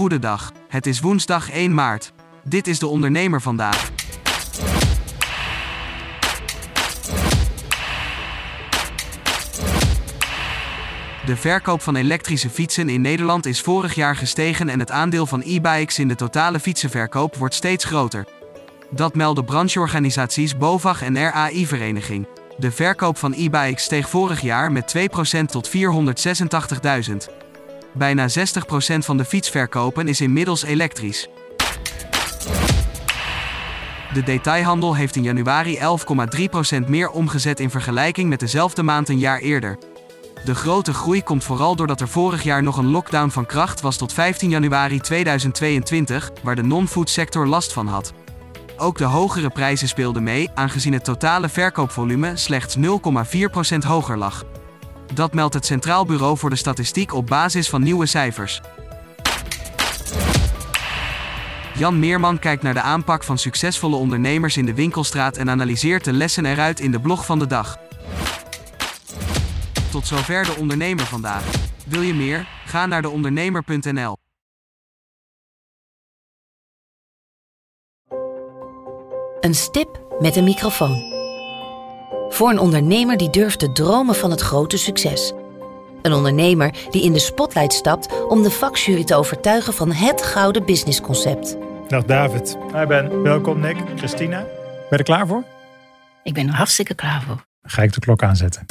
Goedendag. Het is woensdag 1 maart. Dit is de ondernemer vandaag. De verkoop van elektrische fietsen in Nederland is vorig jaar gestegen en het aandeel van e-bikes in de totale fietsenverkoop wordt steeds groter. Dat melden brancheorganisaties BOVAG en RAI-vereniging. De verkoop van e-bikes steeg vorig jaar met 2% tot 486.000. Bijna 60% van de fietsverkopen is inmiddels elektrisch. De detailhandel heeft in januari 11,3% meer omgezet in vergelijking met dezelfde maand een jaar eerder. De grote groei komt vooral doordat er vorig jaar nog een lockdown van kracht was tot 15 januari 2022, waar de non-food sector last van had. Ook de hogere prijzen speelden mee, aangezien het totale verkoopvolume slechts 0,4% hoger lag. Dat meldt het Centraal Bureau voor de Statistiek op basis van nieuwe cijfers. Jan Meerman kijkt naar de aanpak van succesvolle ondernemers in de winkelstraat en analyseert de lessen eruit in de blog van de dag. Tot zover de ondernemer vandaag. Wil je meer? Ga naar deondernemer.nl. Een stip met een microfoon. Voor een ondernemer die durft te dromen van het grote succes. Een ondernemer die in de spotlight stapt om de vakjury te overtuigen van het gouden businessconcept. Dag David. Hi Ben. Welkom Nick. Christina. Ben je er klaar voor? Ik ben er hartstikke klaar voor. Dan ga ik de klok aanzetten.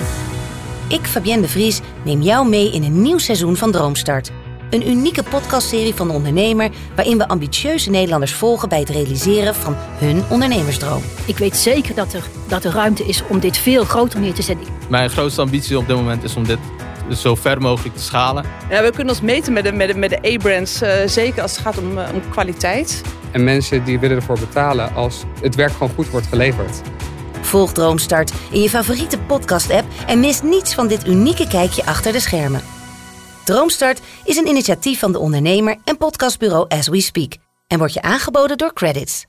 Ik, Fabienne de Vries, neem jou mee in een nieuw seizoen van Droomstart. Een unieke podcastserie van de ondernemer waarin we ambitieuze Nederlanders volgen bij het realiseren van hun ondernemersdroom. Ik weet zeker dat er, dat er ruimte is om dit veel groter neer te zetten. Mijn grootste ambitie op dit moment is om dit zo ver mogelijk te schalen. Ja, we kunnen ons meten met de, met de, met de A-brands, uh, zeker als het gaat om, uh, om kwaliteit. En mensen die willen ervoor betalen als het werk gewoon goed wordt geleverd. Volg Droomstart in je favoriete podcast-app en mis niets van dit unieke kijkje achter de schermen. Droomstart is een initiatief van de ondernemer en podcastbureau As We Speak en wordt je aangeboden door Credits.